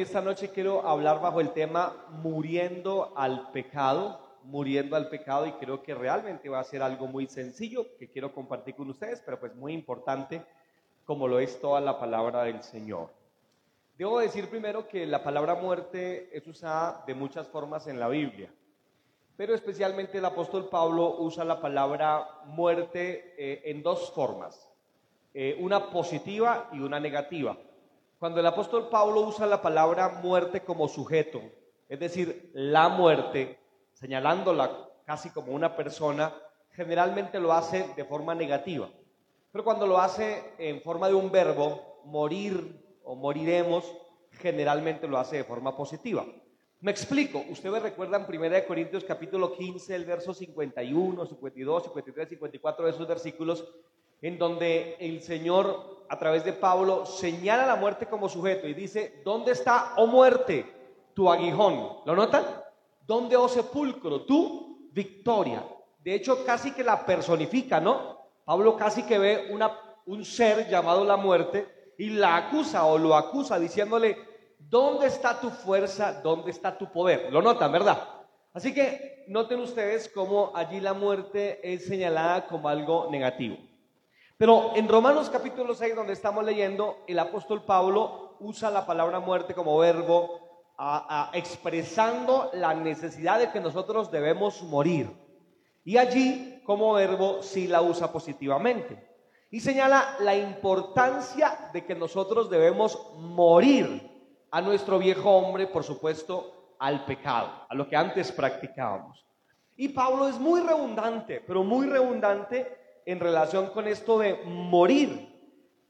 esta noche quiero hablar bajo el tema muriendo al pecado, muriendo al pecado y creo que realmente va a ser algo muy sencillo que quiero compartir con ustedes, pero pues muy importante como lo es toda la palabra del Señor. Debo decir primero que la palabra muerte es usada de muchas formas en la Biblia, pero especialmente el apóstol Pablo usa la palabra muerte eh, en dos formas, eh, una positiva y una negativa. Cuando el apóstol Pablo usa la palabra muerte como sujeto, es decir, la muerte, señalándola casi como una persona, generalmente lo hace de forma negativa. Pero cuando lo hace en forma de un verbo, morir o moriremos, generalmente lo hace de forma positiva. Me explico, usted me recuerda en 1 Corintios capítulo 15, el verso 51, 52, 53, 54 de esos versículos, en donde el Señor, a través de Pablo, señala la muerte como sujeto y dice, ¿dónde está, oh muerte, tu aguijón? ¿Lo notan? ¿Dónde, oh sepulcro, tu victoria? De hecho, casi que la personifica, ¿no? Pablo casi que ve una, un ser llamado la muerte y la acusa o lo acusa diciéndole, ¿dónde está tu fuerza? ¿Dónde está tu poder? Lo notan, ¿verdad? Así que noten ustedes cómo allí la muerte es señalada como algo negativo. Pero en Romanos capítulo 6, donde estamos leyendo, el apóstol Pablo usa la palabra muerte como verbo, expresando la necesidad de que nosotros debemos morir. Y allí, como verbo, sí la usa positivamente. Y señala la importancia de que nosotros debemos morir a nuestro viejo hombre, por supuesto, al pecado, a lo que antes practicábamos. Y Pablo es muy redundante, pero muy redundante en relación con esto de morir.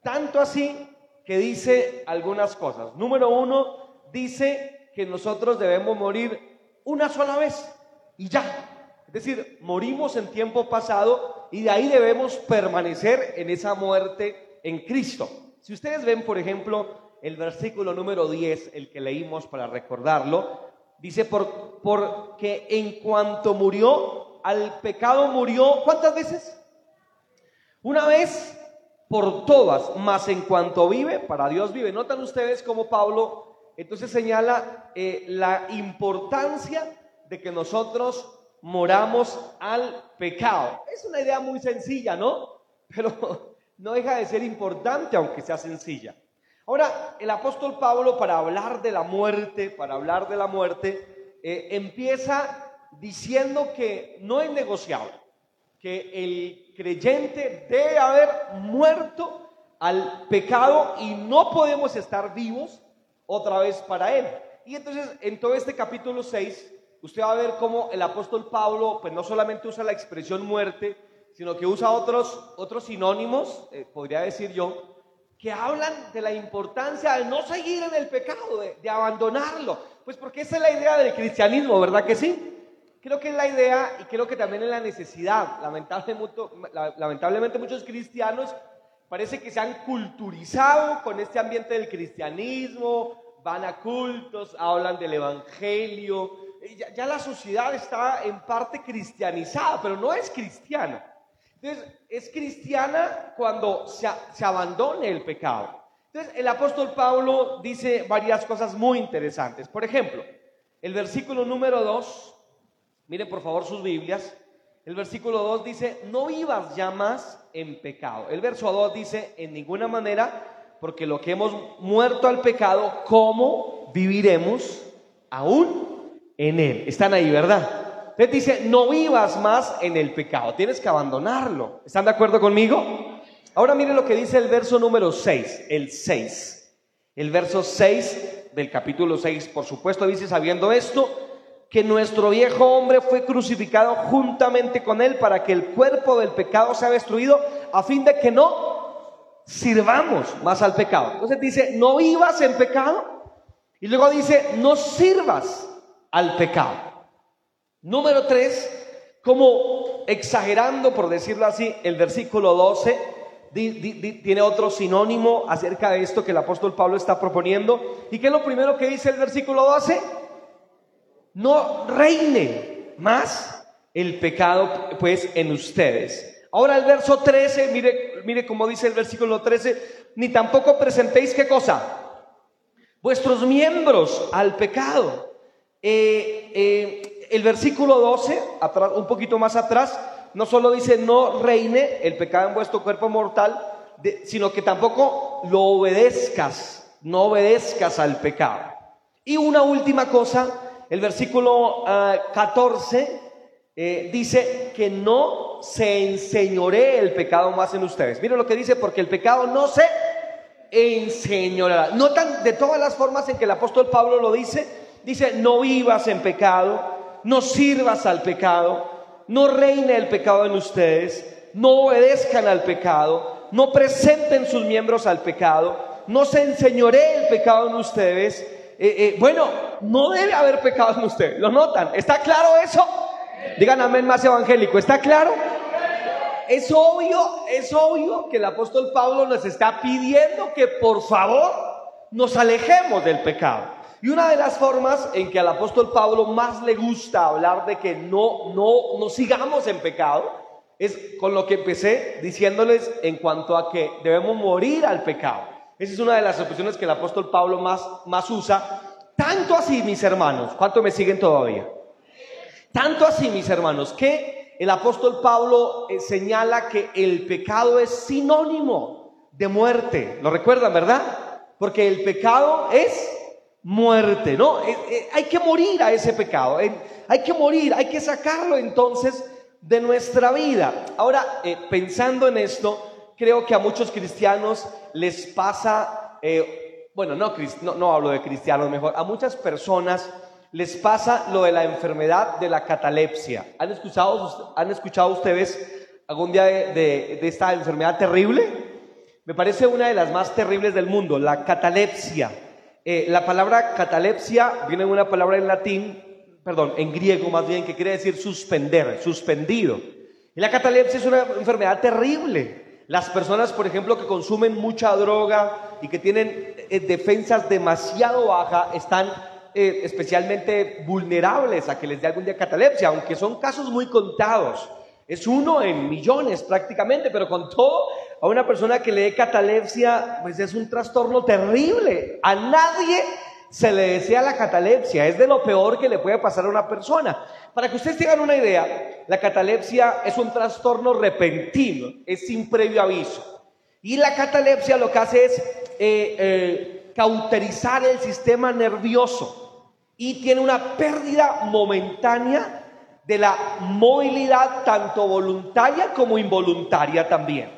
Tanto así que dice algunas cosas. Número uno, dice que nosotros debemos morir una sola vez y ya. Es decir, morimos en tiempo pasado y de ahí debemos permanecer en esa muerte en Cristo. Si ustedes ven, por ejemplo, el versículo número 10, el que leímos para recordarlo, dice, por, porque en cuanto murió, al pecado murió, ¿cuántas veces? Una vez por todas, más en cuanto vive, para Dios vive. Notan ustedes cómo Pablo entonces señala eh, la importancia de que nosotros moramos al pecado. Es una idea muy sencilla, ¿no? Pero no deja de ser importante aunque sea sencilla. Ahora, el apóstol Pablo para hablar de la muerte, para hablar de la muerte, eh, empieza diciendo que no es negociable, que el creyente debe haber muerto al pecado y no podemos estar vivos otra vez para él. Y entonces en todo este capítulo 6, usted va a ver cómo el apóstol Pablo, pues no solamente usa la expresión muerte, sino que usa otros, otros sinónimos, eh, podría decir yo, que hablan de la importancia de no seguir en el pecado, de, de abandonarlo. Pues porque esa es la idea del cristianismo, ¿verdad que sí? Creo que es la idea y creo que también es la necesidad. Lamentablemente, muchos cristianos parece que se han culturizado con este ambiente del cristianismo, van a cultos, hablan del evangelio. Ya, la sociedad está en parte cristianizada, pero no es cristiana. Entonces, es cristiana cuando se, se abandone el pecado. Entonces, el apóstol Pablo dice varias cosas muy interesantes. Por ejemplo, el versículo número 2 Miren por favor sus Biblias. El versículo 2 dice, no vivas ya más en pecado. El verso 2 dice, en ninguna manera, porque lo que hemos muerto al pecado, ¿cómo viviremos aún en él? Están ahí, ¿verdad? Entonces dice, no vivas más en el pecado, tienes que abandonarlo. ¿Están de acuerdo conmigo? Ahora miren lo que dice el verso número 6, el 6. El verso 6 del capítulo 6, por supuesto, dice, sabiendo esto, que nuestro viejo hombre fue crucificado juntamente con él para que el cuerpo del pecado sea destruido, a fin de que no sirvamos más al pecado. Entonces dice, no vivas en pecado. Y luego dice, no sirvas al pecado. Número tres, como exagerando, por decirlo así, el versículo 12 tiene otro sinónimo acerca de esto que el apóstol Pablo está proponiendo. ¿Y qué es lo primero que dice el versículo 12? No reine más el pecado pues en ustedes. Ahora el verso 13, mire, mire cómo dice el versículo 13, ni tampoco presentéis qué cosa, vuestros miembros al pecado. Eh, eh, el versículo 12, un poquito más atrás, no solo dice no reine el pecado en vuestro cuerpo mortal, sino que tampoco lo obedezcas, no obedezcas al pecado. Y una última cosa, el versículo 14 ah, eh, dice que no se enseñoree el pecado más en ustedes. Miren lo que dice, porque el pecado no se enseñoreará. Notan de todas las formas en que el apóstol Pablo lo dice, dice, no vivas en pecado, no sirvas al pecado, no reine el pecado en ustedes, no obedezcan al pecado, no presenten sus miembros al pecado, no se enseñoree el pecado en ustedes. Eh, eh, bueno, no debe haber pecado en usted. ¿Lo notan? ¿Está claro eso? Digan amén más evangélico. ¿Está claro? Es obvio, es obvio que el apóstol Pablo nos está pidiendo que por favor nos alejemos del pecado. Y una de las formas en que al apóstol Pablo más le gusta hablar de que no, no, no sigamos en pecado es con lo que empecé diciéndoles en cuanto a que debemos morir al pecado. Esa es una de las expresiones que el apóstol Pablo más, más usa. Tanto así, mis hermanos, ¿cuánto me siguen todavía? Tanto así, mis hermanos, que el apóstol Pablo eh, señala que el pecado es sinónimo de muerte. ¿Lo recuerdan, verdad? Porque el pecado es muerte, ¿no? Eh, eh, hay que morir a ese pecado, hay que morir, hay que sacarlo entonces de nuestra vida. Ahora, pensando en esto, creo que a muchos cristianos les pasa, bueno, no, no, no hablo de cristianos mejor, a muchas personas les pasa lo de la enfermedad de la catalepsia. ¿Han escuchado, han escuchado ustedes algún día de, esta enfermedad terrible? Me parece una de las más terribles del mundo, la catalepsia. Eh, la palabra catalepsia viene de una palabra en latín, perdón, en griego más bien, que quiere decir suspender, suspendido. Y la catalepsia es una enfermedad terrible. Las personas, por ejemplo, que consumen mucha droga y que tienen eh, defensas demasiado bajas, están eh, especialmente vulnerables a que les dé algún día catalepsia, aunque son casos muy contados. Es uno en millones prácticamente, pero con todo, a una persona que le dé catalepsia, pues es un trastorno terrible. A nadie se le desea la catalepsia, es de lo peor que le puede pasar a una persona. Para que ustedes tengan una idea, la catalepsia es un trastorno repentino, es sin previo aviso. Y la catalepsia lo que hace es eh, eh, cauterizar el sistema nervioso y tiene una pérdida momentánea de la movilidad tanto voluntaria como involuntaria también.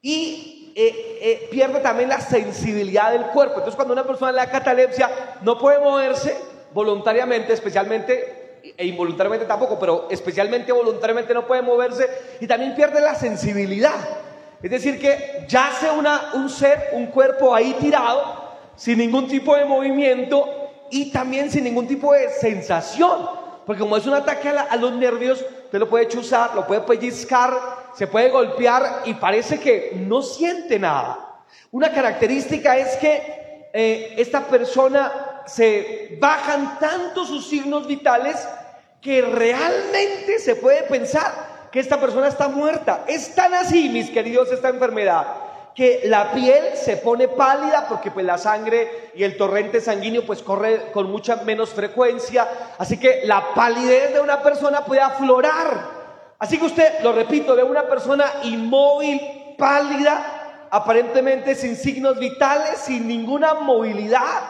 Y eh, pierde también la sensibilidad del cuerpo. Entonces cuando una persona le da catalepsia no puede moverse voluntariamente, especialmente, e involuntariamente tampoco, pero especialmente voluntariamente no puede moverse y también pierde la sensibilidad. Es decir, que yace una, un ser, un cuerpo ahí tirado, sin ningún tipo de movimiento y también sin ningún tipo de sensación. Porque como es un ataque a, los nervios, usted lo puede chuzar, lo puede pellizcar, se puede golpear y parece que no siente nada. Una característica es que eh, esta persona se bajan tanto sus signos vitales que realmente se puede pensar que esta persona está muerta. Es tan así, mis queridos, esta enfermedad que la piel se pone pálida porque pues la sangre y el torrente sanguíneo pues corre con mucha menos frecuencia, así que la palidez de una persona puede aflorar. Así que usted, lo repito, de una persona inmóvil, pálida, aparentemente sin signos vitales, sin ninguna movilidad,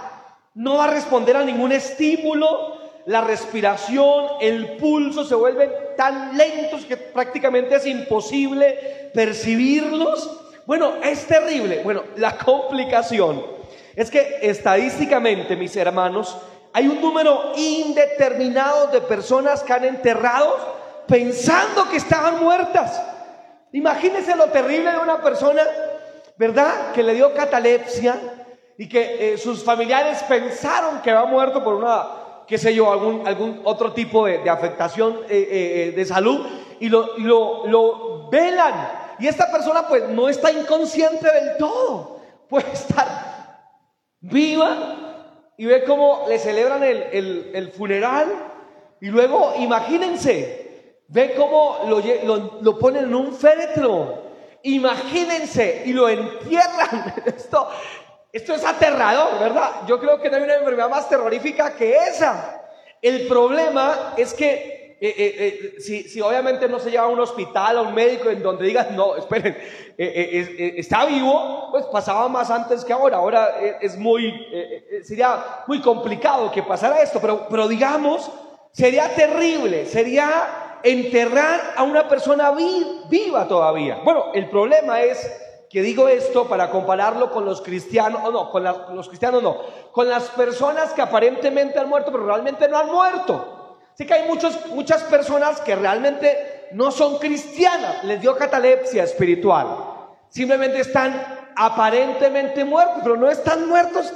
no va a responder a ningún estímulo, la respiración, el pulso se vuelven tan lentos que prácticamente es imposible percibirlos. Bueno, es terrible. Bueno, la complicación es que estadísticamente, mis hermanos, hay un número indeterminado de personas que han enterrado pensando que estaban muertas. Imagínense lo terrible de una persona, ¿verdad? Que le dio catalepsia y que eh, sus familiares pensaron que había muerto por una, qué sé yo, algún, algún otro tipo de, afectación eh, eh, de salud y lo, lo, lo velan y esta persona pues no está inconsciente del todo. Puede estar viva y ve cómo le celebran el, funeral. Y luego, imagínense, ve cómo lo, lo, ponen en un féretro. Imagínense y lo entierran. Esto, Esto es aterrador, ¿verdad? Yo creo que no hay una enfermedad más terrorífica que esa. El problema es que eh, eh, eh, si, si, obviamente no se lleva a un hospital, a un médico en donde digas, no, esperen, está vivo, pues pasaba más antes que ahora. Ahora es muy, sería muy complicado que pasara esto, pero, pero digamos, sería terrible, sería enterrar a una persona viva todavía. Bueno, el problema es que digo esto para compararlo con los cristianos, o no, con, los cristianos no, con las personas que aparentemente han muerto, pero realmente no han muerto. Así que hay muchos, muchas personas que realmente no son cristianas, les dio catalepsia espiritual. Simplemente están aparentemente muertos, pero no están muertos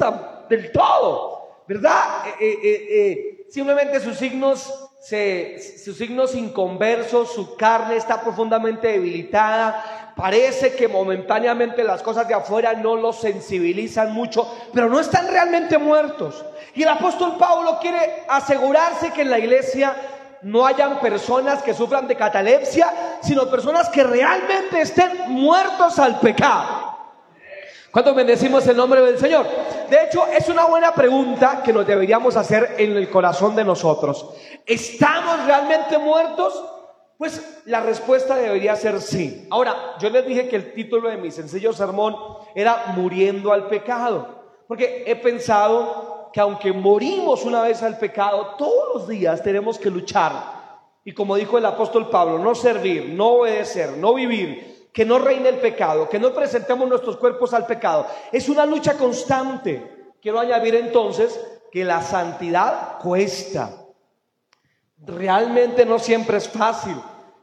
del todo, ¿verdad? Eh, eh, eh, simplemente sus signos sus signos inconversos, su carne está profundamente debilitada, parece que momentáneamente las cosas de afuera no los sensibilizan mucho, pero no están realmente muertos. Y el apóstol Pablo quiere asegurarse que en la iglesia no hayan personas que sufran de catalepsia, sino personas que realmente estén muertos al pecado. ¿Cuánto bendecimos el nombre del Señor? De hecho, es una buena pregunta que nos deberíamos hacer en el corazón de nosotros. ¿Estamos realmente muertos? Pues la respuesta debería ser sí. Ahora, yo les dije que el título de mi sencillo sermón era Muriendo al pecado. Porque he pensado que aunque morimos una vez al pecado, todos los días tenemos que luchar. Y como dijo el apóstol Pablo, no servir, no obedecer, no vivir que no reine el pecado, que no presentemos nuestros cuerpos al pecado. Es una lucha constante. Quiero añadir entonces que la santidad cuesta. Realmente no siempre es fácil,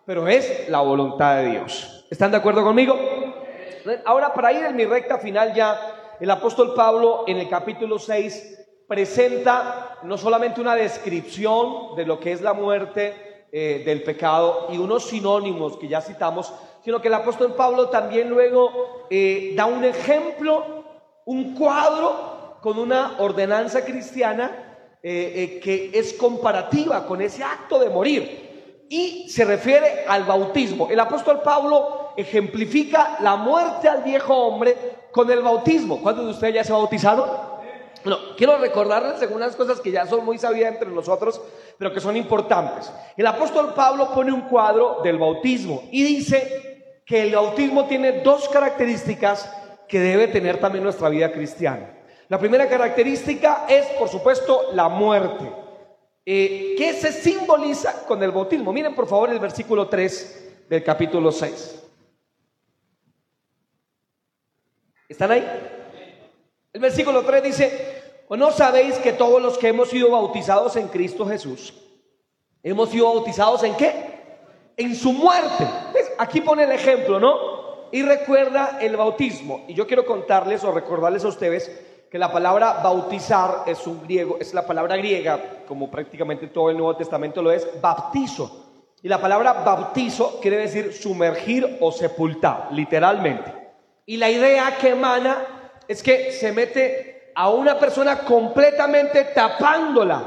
pero es la voluntad de Dios. ¿Están de acuerdo conmigo? Ahora, para ir en mi recta final ya, el apóstol Pablo en el capítulo 6 presenta no solamente una descripción de lo que es la muerte eh, del pecado y unos sinónimos que ya citamos, sino que el apóstol Pablo también luego eh, da un ejemplo, un cuadro con una ordenanza cristiana eh, que es comparativa con ese acto de morir y se refiere al bautismo. El apóstol Pablo ejemplifica la muerte al viejo hombre con el bautismo. ¿Cuántos de ustedes ya se bautizaron? Bueno, quiero recordarles algunas cosas que ya son muy sabidas entre nosotros, pero que son importantes. El apóstol Pablo pone un cuadro del bautismo y dice que el bautismo tiene dos características que debe tener también nuestra vida cristiana. La primera característica es, por supuesto, la muerte. Eh, ¿Qué se simboliza con el bautismo? Miren, por favor, el versículo 3 del capítulo 6. ¿Están ahí? El versículo 3 dice, ¿o no sabéis que todos los que hemos sido bautizados en Cristo Jesús, hemos sido bautizados en qué? en su muerte. Aquí pone el ejemplo, ¿no? Y recuerda el bautismo. Y yo quiero contarles o recordarles a ustedes que la palabra bautizar es un griego, es la palabra griega, como prácticamente todo el Nuevo Testamento lo es, baptizo. Y la palabra bautizo quiere decir sumergir o sepultar, literalmente. Y la idea que emana es que se mete a una persona completamente tapándola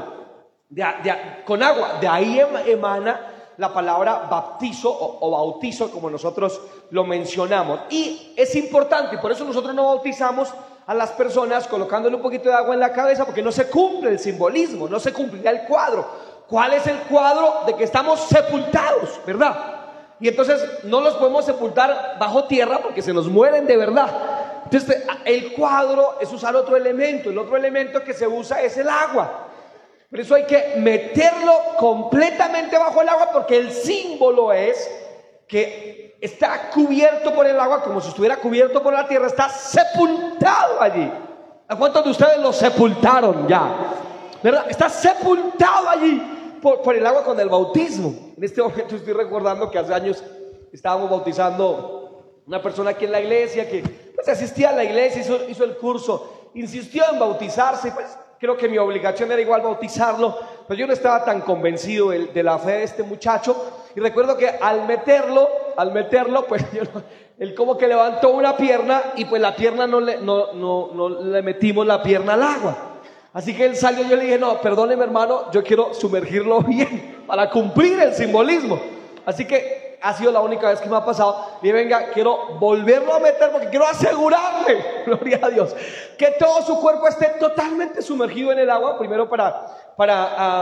con agua. De ahí emana la palabra baptizo o, bautizo como nosotros lo mencionamos. Y es importante, por eso nosotros no bautizamos a las personas colocándole un poquito de agua en la cabeza porque no se cumple el simbolismo, no se cumplirá el cuadro. ¿Cuál es el cuadro de que estamos sepultados, verdad? Y entonces no los podemos sepultar bajo tierra porque se nos mueren de verdad. Entonces el cuadro es usar otro elemento, el otro elemento que se usa es el agua. Por eso hay que meterlo completamente bajo el agua porque el símbolo es que está cubierto por el agua como si estuviera cubierto por la tierra, está sepultado allí. ¿A cuántos de ustedes lo sepultaron ya? ¿Verdad? Está sepultado allí por, el agua con el bautismo. En este momento estoy recordando que hace años estábamos bautizando una persona aquí en la iglesia que pues, asistía a la iglesia, hizo, hizo el curso, insistió en bautizarse, pues creo que mi obligación era igual bautizarlo, pero yo no estaba tan convencido de, la fe de este muchacho. Y recuerdo que al meterlo, al meterlo, pues él como que levantó una pierna y pues la pierna no le, no, le metimos la pierna al agua. Así que él salió yo le dije, no, perdóneme hermano, yo quiero sumergirlo bien para cumplir el simbolismo. Así que ha sido la única vez que me ha pasado. Y venga, quiero volverlo a meter porque quiero asegurarme, gloria a Dios, que todo su cuerpo esté totalmente sumergido en el agua. Primero para, para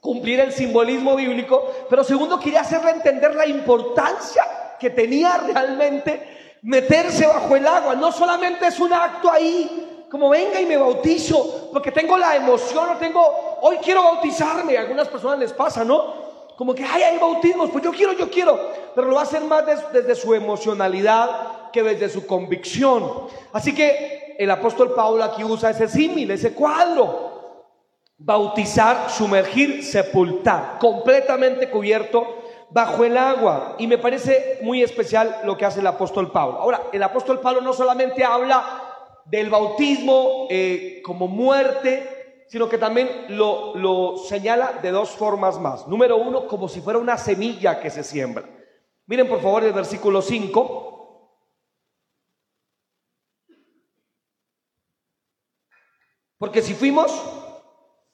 cumplir el simbolismo bíblico, pero segundo quería hacerle entender la importancia que tenía realmente meterse bajo el agua. No solamente es un acto ahí, como venga y me bautizo, porque tengo la emoción, o tengo, hoy quiero bautizarme, a algunas personas les pasa, ¿no? Como que, ay, hay bautismos, pues yo quiero, yo quiero, pero lo va a hacer más desde su emocionalidad que desde su convicción. Así que el apóstol Pablo aquí usa ese símil, ese cuadro. Bautizar, sumergir, sepultar, completamente cubierto bajo el agua. Y me parece muy especial lo que hace el apóstol Pablo. Ahora, el apóstol Pablo no solamente habla del bautismo eh, como muerte, sino que también lo, señala de dos formas más. Número uno, como si fuera una semilla que se siembra. Miren por favor el versículo 5. Porque si fuimos,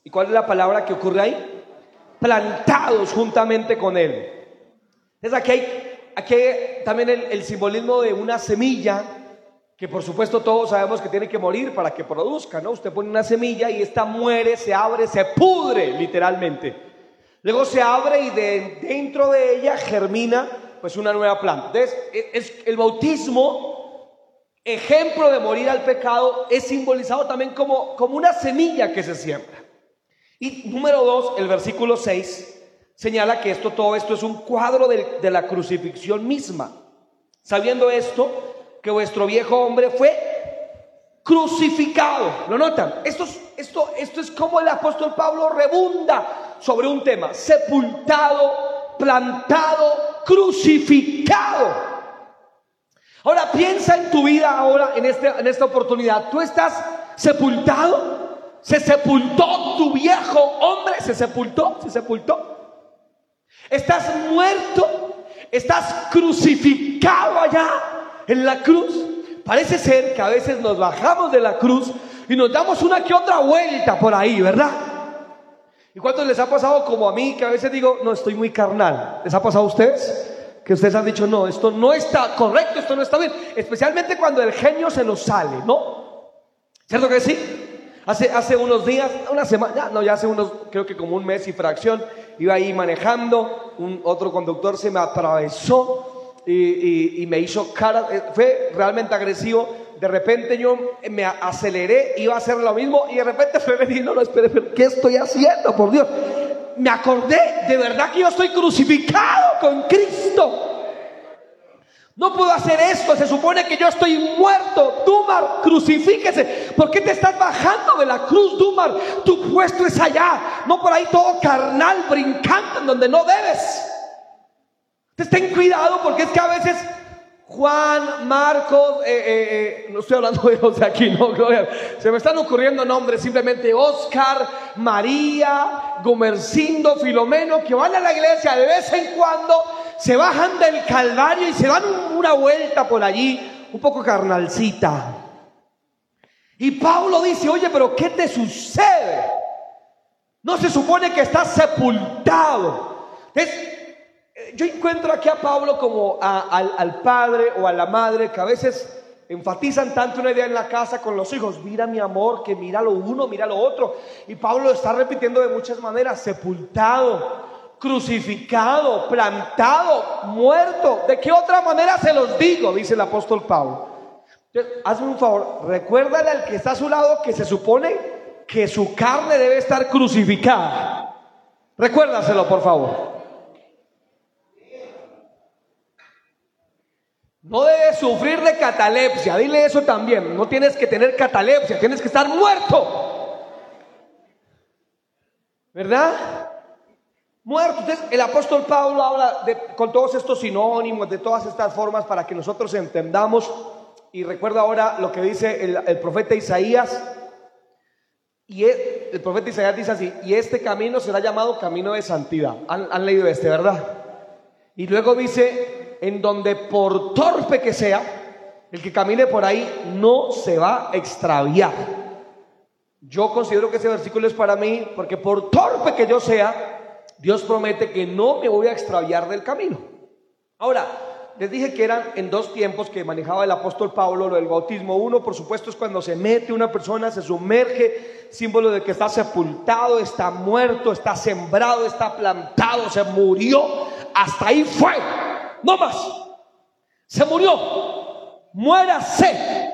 ¿y cuál es la palabra que ocurre ahí? Plantados juntamente con Él. Es aquí hay, aquí también el simbolismo de una semilla que por supuesto todos sabemos que tiene que morir para que produzca, ¿no? Usted pone una semilla y esta muere, se abre, se pudre literalmente. Luego se abre y de, dentro de ella germina pues una nueva planta. Entonces, e, es, el bautismo, ejemplo de morir al pecado, es simbolizado también como, como una semilla que se siembra. Y número dos, el versículo 6 señala que esto, todo esto es un cuadro de, de la crucifixión misma. Sabiendo esto, que vuestro viejo hombre fue crucificado. ¿Lo notan? Esto es, esto, esto es como el apóstol Pablo rebunda sobre un tema. Sepultado, plantado, crucificado. Ahora piensa en tu vida ahora, en, este, en esta oportunidad. Tú estás sepultado. Se sepultó tu viejo hombre. Se sepultó, se sepultó. Estás muerto. Estás crucificado allá en la cruz. Parece ser que a veces nos bajamos de la cruz y nos damos una que otra vuelta por ahí, ¿verdad? ¿Y cuántos les ha pasado como a mí que a veces digo, no, estoy muy carnal? ¿Les ha pasado a ustedes? Que ustedes han dicho, no, esto no está correcto, esto no está bien. Especialmente cuando el genio se nos sale, ¿no? ¿Cierto que sí? Hace, hace unos días, una semana, no, ya hace unos, creo que como un mes y fracción, iba ahí manejando, un otro conductor se me atravesó y, me hizo cara, eh, fue realmente agresivo. De repente yo me aceleré, iba a hacer lo mismo y de repente fue venir, no, no, espere, ¿qué estoy haciendo? Por Dios. Me acordé, de verdad que yo estoy crucificado con Cristo. No puedo hacer esto, se supone que yo estoy muerto. Dumar, crucifíquese. ¿Por qué te estás bajando de la cruz, Dumar? Tu puesto es allá, no por ahí todo carnal, brincando en donde no debes. Ten cuidado porque es que a veces Juan, Marcos, eh, eh, eh, no estoy hablando de los de aquí, no, se me están ocurriendo nombres, simplemente Oscar, María, Gomercindo, Filomeno, que van a la iglesia de vez en cuando, se bajan del Calvario y se dan una vuelta por allí, un poco carnalcita. Y Pablo dice, oye, pero ¿qué te sucede? No se supone que estás sepultado. Yo encuentro aquí a Pablo como al, padre o a la madre que a veces enfatizan tanto una idea en la casa con los hijos. Mira mi amor, que mira lo uno, mira lo otro. Y Pablo lo está repitiendo de muchas maneras. Sepultado, crucificado, plantado, muerto. ¿De qué otra manera se los digo? Dice el apóstol Pablo. hazme un favor, recuérdale al que está a su lado que se supone que su carne debe estar crucificada. Recuérdaselo, por favor. No debes sufrir de catalepsia, dile eso también. No tienes que tener catalepsia, tienes que estar muerto. ¿Verdad? Muerto. Entonces, el apóstol Pablo habla con todos estos sinónimos, de todas estas formas para que nosotros entendamos. Y recuerda ahora lo que dice el, profeta Isaías. Y el, el, profeta Isaías dice así, y este camino será llamado camino de santidad. Han leído este, ¿verdad? Y luego dice, en donde por torpe que sea, el que camine por ahí no se va a extraviar. Yo considero que ese versículo es para mí porque por torpe que yo sea, Dios promete que no me voy a extraviar del camino. Ahora, les dije que eran en dos tiempos que manejaba el apóstol Pablo lo del bautismo. Uno, por supuesto, es cuando se mete una persona, se sumerge, símbolo de que está sepultado, está muerto, está sembrado, está plantado, se murió. Hasta ahí fue. No más. Se murió. Muérase.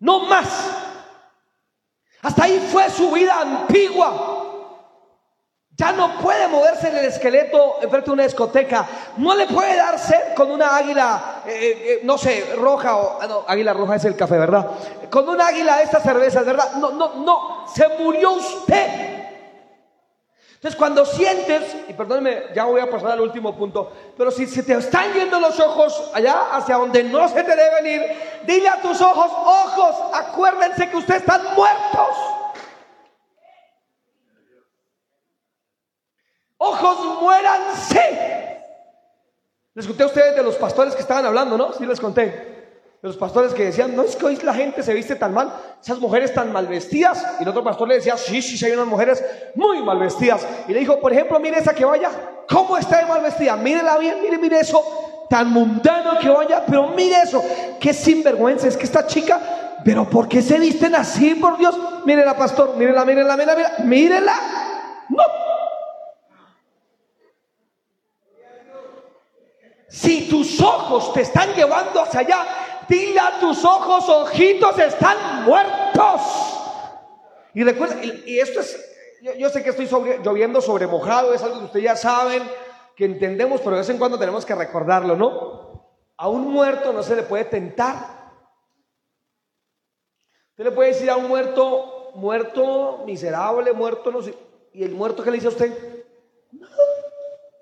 No más. Hasta ahí fue su vida antigua. Ya no puede moverse en el esqueleto enfrente de una discoteca. No le puede dar sed con una águila, eh, eh, no sé, roja o... Ah, no, águila roja es el café, ¿verdad? Con una águila estas cervezas, ¿verdad? No, no, no. Se murió usted. Entonces cuando sientes, y perdóneme, ya voy a pasar al último punto, pero si se te están yendo los ojos allá hacia donde no se te deben ir, dile a tus ojos, ojos, acuérdense que ustedes están muertos. Ojos, muéranse. Les conté a ustedes de los pastores que estaban hablando, ¿no? Sí les conté. Los pastores que decían, no es que hoy la gente se viste tan mal, esas mujeres tan mal vestidas. Y el otro pastor le decía, sí, sí, sí, hay unas mujeres muy mal vestidas. Y le dijo, por ejemplo, mire esa que vaya, ¿cómo está de mal vestida? Mírela bien, mire, mire eso, tan mundano que vaya, pero mire eso, qué sinvergüenza, es que esta chica, pero ¿por qué se visten así, por Dios? Mírela, pastor, mírela, mírela, mírela, mírela, mírela. No, Si tus ojos te están llevando hacia allá, dile a tus ojos, ojitos, están muertos. Y recuerda, y, esto es, yo, sé que estoy lloviendo sobre mojado, es algo que ustedes ya saben, que entendemos, pero de vez en cuando tenemos que recordarlo, ¿no? A un muerto no se le puede tentar. Usted le puede decir a un muerto, muerto, miserable, muerto, no sé. ¿Y el muerto qué le dice a usted? No,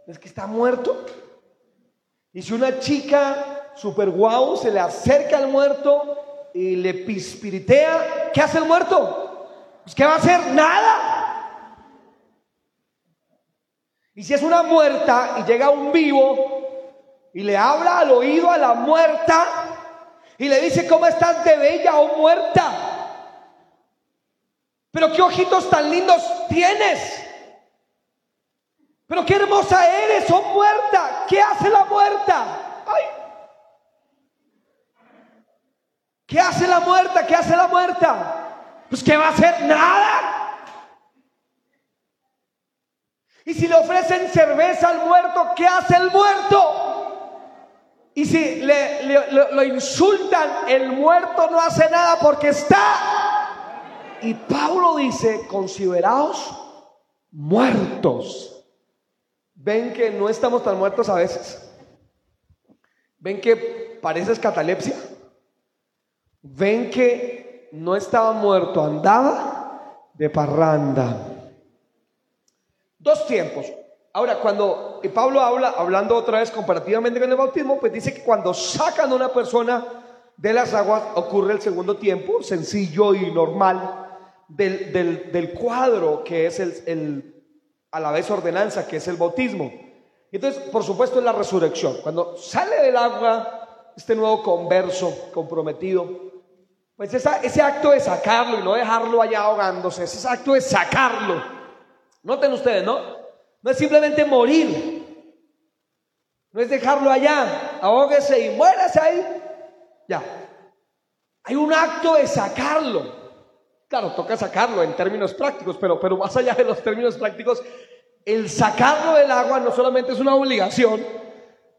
es que está muerto. Y si una chica super guau se le acerca al muerto y le pispiritea, ¿qué hace el muerto? Pues ¿qué va a hacer? Nada. Y si es una muerta y llega un vivo y le habla al oído a la muerta y le dice, ¿cómo estás de bella o muerta? Pero qué ojitos tan lindos tienes. Pero qué hermosa eres, oh muerta. ¿Qué hace la muerta? Ay. ¿Qué hace la muerta? ¿Qué hace la muerta? Pues que va a hacer nada. Y si le ofrecen cerveza al muerto, ¿qué hace el muerto? Y si le, lo insultan, el muerto no hace nada porque está. Y Pablo dice, consideraos muertos ven que no estamos tan muertos a veces. Ven que pareces catalepsia. Ven que no estaba muerto, andaba de parranda. Dos tiempos. Ahora, cuando Pablo habla, hablando otra vez comparativamente con el bautismo, pues dice que cuando sacan a una persona de las aguas ocurre el segundo tiempo, sencillo y normal, del, cuadro que es el a la vez ordenanza, que es el bautismo. Entonces, por supuesto, es la resurrección. Cuando sale del agua este nuevo converso comprometido, pues ese acto de sacarlo y no dejarlo allá ahogándose, ese acto de sacarlo. Noten ustedes, ¿no? No es simplemente morir. No es dejarlo allá, ahóguese y muérase ahí. Ya. Hay un acto de sacarlo. Claro, toca sacarlo en términos prácticos, pero, pero más allá de los términos prácticos, el sacarlo del agua no solamente es una obligación,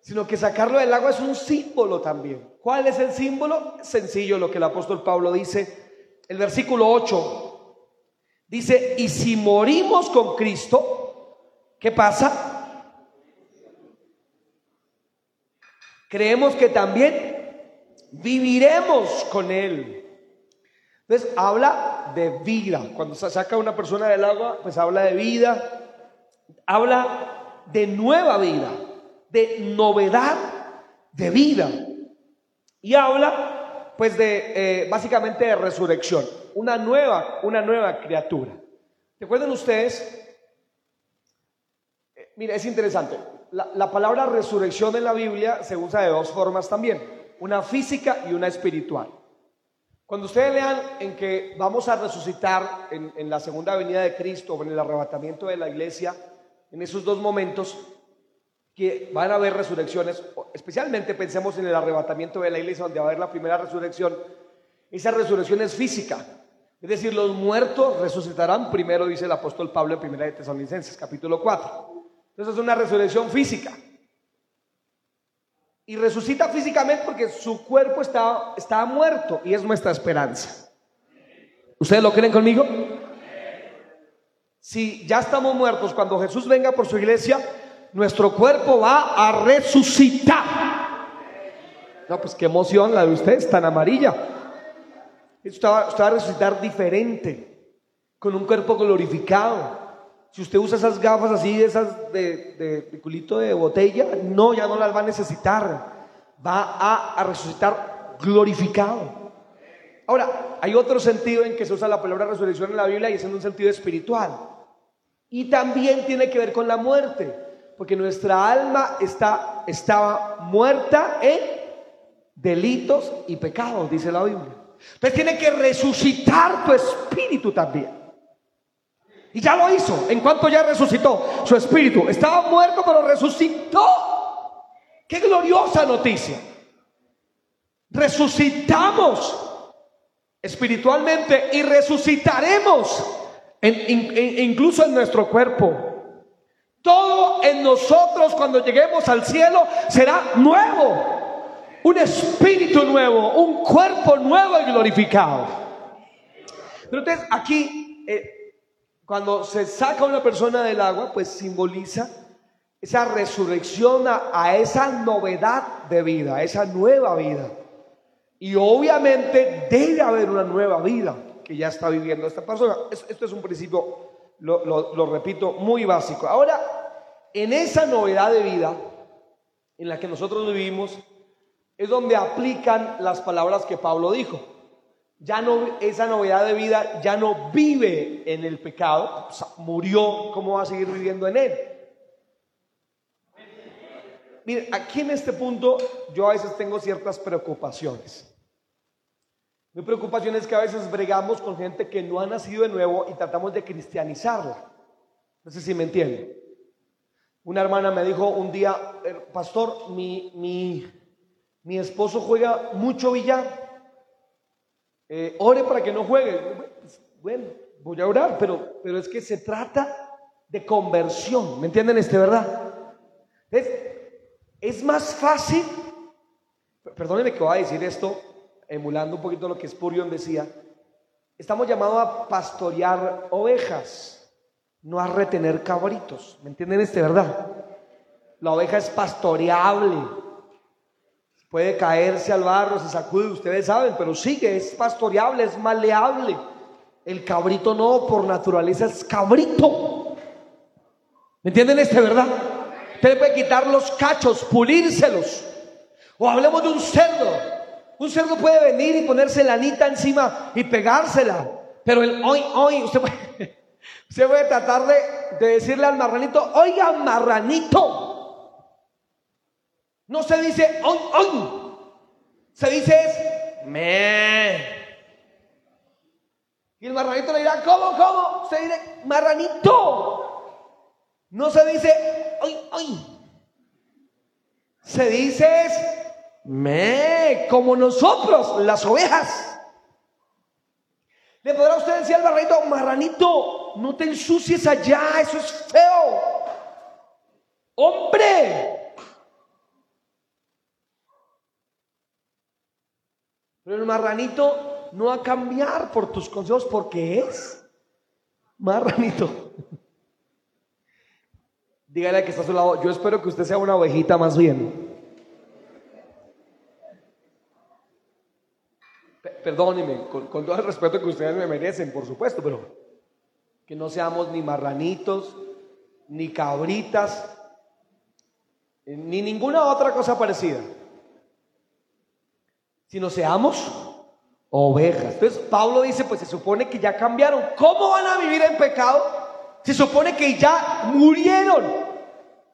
sino que sacarlo del agua es un símbolo también. ¿Cuál es el símbolo? Sencillo lo que el apóstol Pablo dice. El versículo 8 dice, y si morimos con Cristo, ¿qué pasa? Creemos que también viviremos con Él. Entonces habla de vida. Cuando se saca una persona del agua, pues habla de vida, habla de nueva vida, de novedad de vida. Y habla, pues, de eh, básicamente de resurrección, una nueva, una nueva criatura. ¿Recuerden ustedes? Eh, mira, es interesante. La, la palabra resurrección en la Biblia se usa de dos formas también, una física y una espiritual. Cuando ustedes lean en que vamos a resucitar en, en, la segunda venida de Cristo o en el arrebatamiento de la iglesia, en esos dos momentos, que van a haber resurrecciones, especialmente pensemos en el arrebatamiento de la iglesia, donde va a haber la primera resurrección. Esa resurrección es física. Es decir, los muertos resucitarán primero, dice el apóstol Pablo en Primera de Tesalonicenses, capítulo 4. Entonces es una resurrección física. Y resucita físicamente porque su cuerpo está, está muerto y es nuestra esperanza. ¿Ustedes lo creen conmigo? Si ya estamos muertos, cuando Jesús venga por su iglesia, nuestro cuerpo va a resucitar. No, pues qué emoción la de ustedes, tan amarilla. Usted va, a resucitar diferente, con un cuerpo glorificado. Si usted usa esas gafas así, esas de, de, culito de botella, no, ya no las va a necesitar. Va a, a resucitar glorificado. Ahora, hay otro sentido en que se usa la palabra resurrección en la Biblia y es en un sentido espiritual. Y también tiene que ver con la muerte porque nuestra alma está, estaba muerta en delitos y pecados, dice la Biblia. Entonces tiene que resucitar tu espíritu también. Y ya lo hizo. En cuanto ya resucitó su espíritu. Estaba muerto, pero resucitó. Qué gloriosa noticia. Resucitamos espiritualmente y resucitaremos incluso en nuestro cuerpo. Todo en nosotros cuando lleguemos al cielo será nuevo. Un espíritu nuevo, un cuerpo nuevo y glorificado. Pero entonces aquí, eh, cuando se saca una persona del agua, pues simboliza esa resurrección a, esa novedad de vida, a esa nueva vida. Y obviamente debe haber una nueva vida que ya está viviendo esta persona. Esto es un principio lo, repito, muy básico. Ahora, en esa novedad de vida en la que nosotros vivimos, es donde aplican las palabras que Pablo dijo. Ya no, esa novedad de vida ya no vive en el pecado, murió, ¿cómo va a seguir viviendo en él? Mire, aquí en este punto yo a veces tengo ciertas preocupaciones. Mi preocupación es que a veces bregamos con gente que no ha nacido de nuevo y tratamos de cristianizarla. No sé si me entienden. Una hermana me dijo un día, eh, pastor, mi, mi, mi esposo juega mucho billar. Eh, ore para que no juegue. Bueno, voy a orar, pero, pero es que se trata de conversión. ¿Me entienden este, verdad? Es, es más fácil, perdónenme que voy a decir esto, emulando un poquito lo que Spurion decía, estamos llamados a pastorear ovejas, no a retener cabritos. ¿Me entienden este, verdad? La oveja es pastoreable. Puede caerse al barro, se sacude, ustedes saben, pero sigue, es pastoreable, es maleable. El cabrito no, por naturaleza es cabrito. ¿Me entienden este, verdad? Usted puede quitar los cachos, pulírselos. O hablemos de un cerdo. Un cerdo puede venir y ponerse la anita encima y pegársela. Pero el hoy, hoy, usted puede, usted puede tratar de, decirle al marranito, oiga, marranito. No se dice hoy, hoy. Se dice es me. Y el marranito le dirá, ¿cómo, cómo? Se dice marranito. No se dice hoy, hoy. Se dice es me, como nosotros, las ovejas. Le podrá usted decir al barrito, marranito, no te ensucies allá, eso es feo. Hombre. Pero el marranito no va a cambiar por tus consejos porque es marranito. Dígale que está a su lado, yo espero que usted sea una ovejita más bien. perdónenme, con, todo el respeto que ustedes me merecen, por supuesto, pero que no seamos ni marranitos, ni cabritas, ni ninguna otra cosa parecida, sino seamos ovejas. Entonces Pablo dice, pues se supone que ya cambiaron. ¿Cómo van a vivir en pecado? Se supone que ya murieron.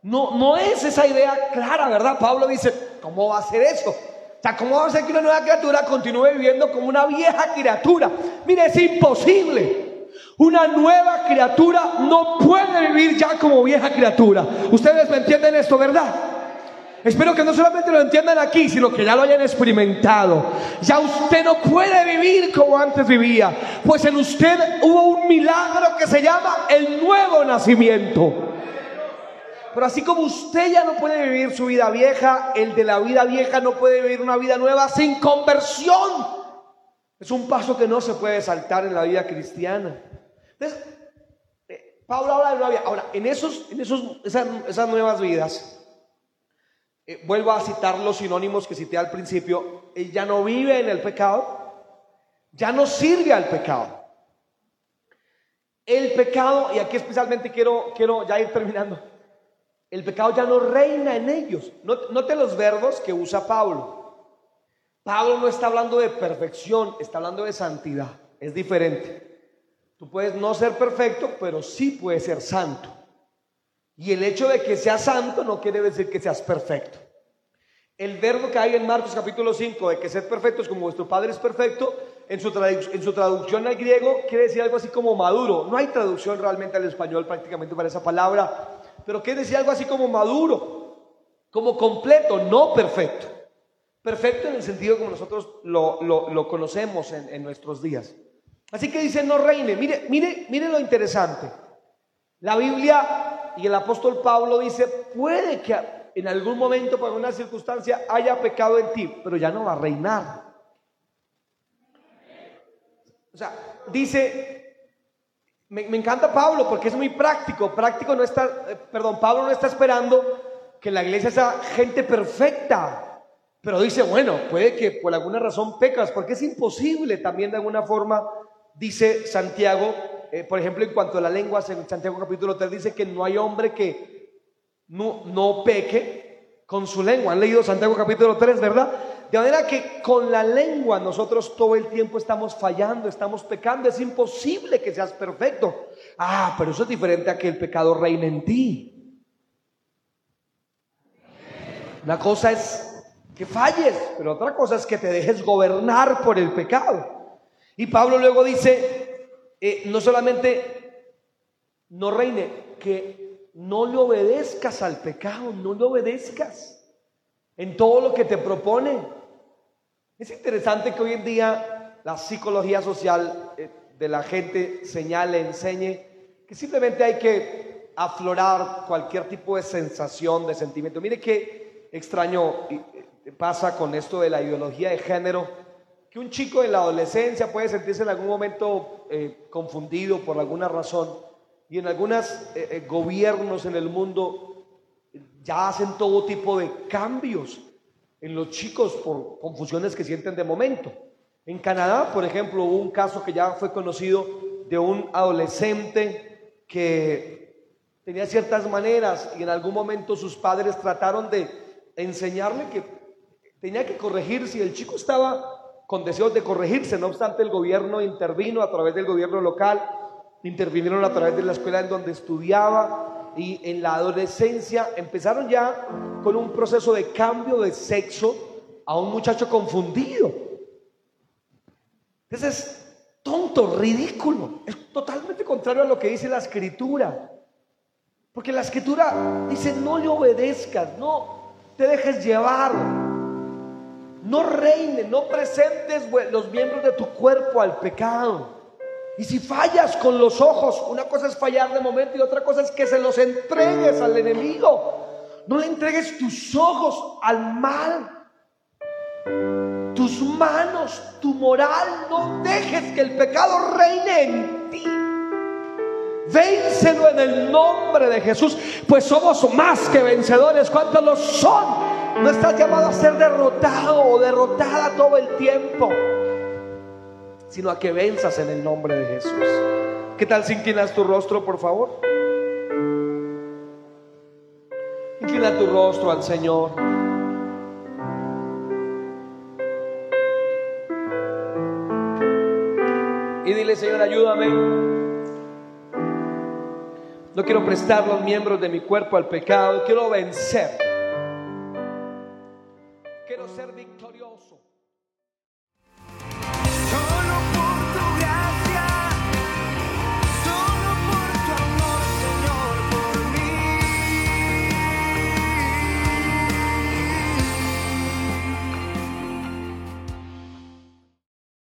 No, no es esa idea clara, ¿verdad? Pablo dice, ¿cómo va a ser eso? sea, ¿cómo va a ser que una nueva criatura continúe viviendo como una vieja criatura? Mire, es imposible. Una nueva criatura no puede vivir ya como vieja criatura. Ustedes me entienden esto, ¿verdad? Espero que no solamente lo entiendan aquí, sino que ya lo hayan experimentado. Ya usted no puede vivir como antes vivía, pues en usted hubo un milagro que se llama el nuevo nacimiento. Pero así como usted ya no puede vivir su vida vieja, el de la vida vieja no puede vivir una vida nueva sin conversión. Es un paso que no se puede saltar en la vida cristiana. Entonces, eh, Pablo habla de nueva. Ahora, en, esos, en esos, esas, nuevas vidas, eh, vuelvo a citar los sinónimos que cité al principio, él ya no vive en el pecado, ya no sirve al pecado. El pecado, y aquí especialmente quiero, quiero ya ir terminando, el pecado ya no reina en ellos. Note los verbos que usa Pablo. Pablo no está hablando de perfección, está hablando de santidad. Es diferente. Tú puedes no ser perfecto, pero sí puedes ser santo. Y el hecho de que seas santo no quiere decir que seas perfecto. El verbo que hay en Marcos capítulo 5 de que ser perfecto es como vuestro Padre es perfecto, en su, en su traducción al griego quiere decir algo así como maduro. No hay traducción realmente al español prácticamente para esa palabra, pero quiere decir algo así como maduro, como completo, no perfecto. Perfecto en el sentido como nosotros lo, conocemos en nuestros días. Así que dice, no reine. Mire, mire, mire lo interesante. La Biblia y el apóstol Pablo dice, puede que en algún momento, por una circunstancia, haya pecado en ti, pero ya no va a reinar. O sea, dice, me, encanta Pablo porque es muy práctico. Práctico no está, eh, perdón, Pablo no está esperando que la iglesia sea gente perfecta. Pero dice, bueno, puede que por alguna razón pecas, porque es imposible también de alguna forma dice Santiago, eh, por ejemplo, en cuanto a la lengua, en Santiago capítulo 3 dice que no hay hombre que no, no peque con su lengua. Han leído Santiago capítulo 3, ¿verdad? De manera que con la lengua nosotros todo el tiempo estamos fallando, estamos pecando. Es imposible que seas perfecto. Ah, pero eso es diferente a que el pecado reine en ti. Una cosa es que falles, pero otra cosa es que te dejes gobernar por el pecado. Y Pablo luego dice, eh, no solamente no reine, que no le obedezcas al pecado, no le obedezcas en todo lo que te propone. Es interesante que hoy en día la psicología social eh, de la gente señale, enseñe que simplemente hay que aflorar cualquier tipo de sensación, de sentimiento. Mire qué extraño eh, pasa con esto de la ideología de género que un chico en la adolescencia puede sentirse en algún momento eh, confundido por alguna razón y en algunos eh, eh, gobiernos en el mundo ya hacen todo tipo de cambios en los chicos por confusiones que sienten de momento. En Canadá, por ejemplo, hubo un caso que ya fue conocido de un adolescente que tenía ciertas maneras y en algún momento sus padres trataron de enseñarle que tenía que corregir si el chico estaba con deseos de corregirse. No obstante, el gobierno intervino a través del gobierno local, intervinieron a través de la escuela en donde estudiaba y en la adolescencia empezaron ya con un proceso de cambio de sexo a un muchacho confundido. Entonces es tonto, ridículo, es totalmente contrario a lo que dice la escritura. Porque la escritura dice no le obedezcas, no te dejes llevar. No reine, no presentes los miembros de tu cuerpo al pecado. Y si fallas con los ojos, una cosa es fallar de momento y otra cosa es que se los entregues al enemigo. No le entregues tus ojos al mal, tus manos, tu moral. No dejes que el pecado reine en ti. Vénselo en el nombre de Jesús, pues somos más que vencedores. ¿Cuántos lo son? No estás llamado a ser derrotado o derrotada todo el tiempo, sino a que venzas en el nombre de Jesús. ¿Qué tal si inclinas tu rostro, por favor? Inclina tu rostro al Señor. Y dile, Señor, ayúdame. No quiero prestar los miembros de mi cuerpo al pecado, quiero vencer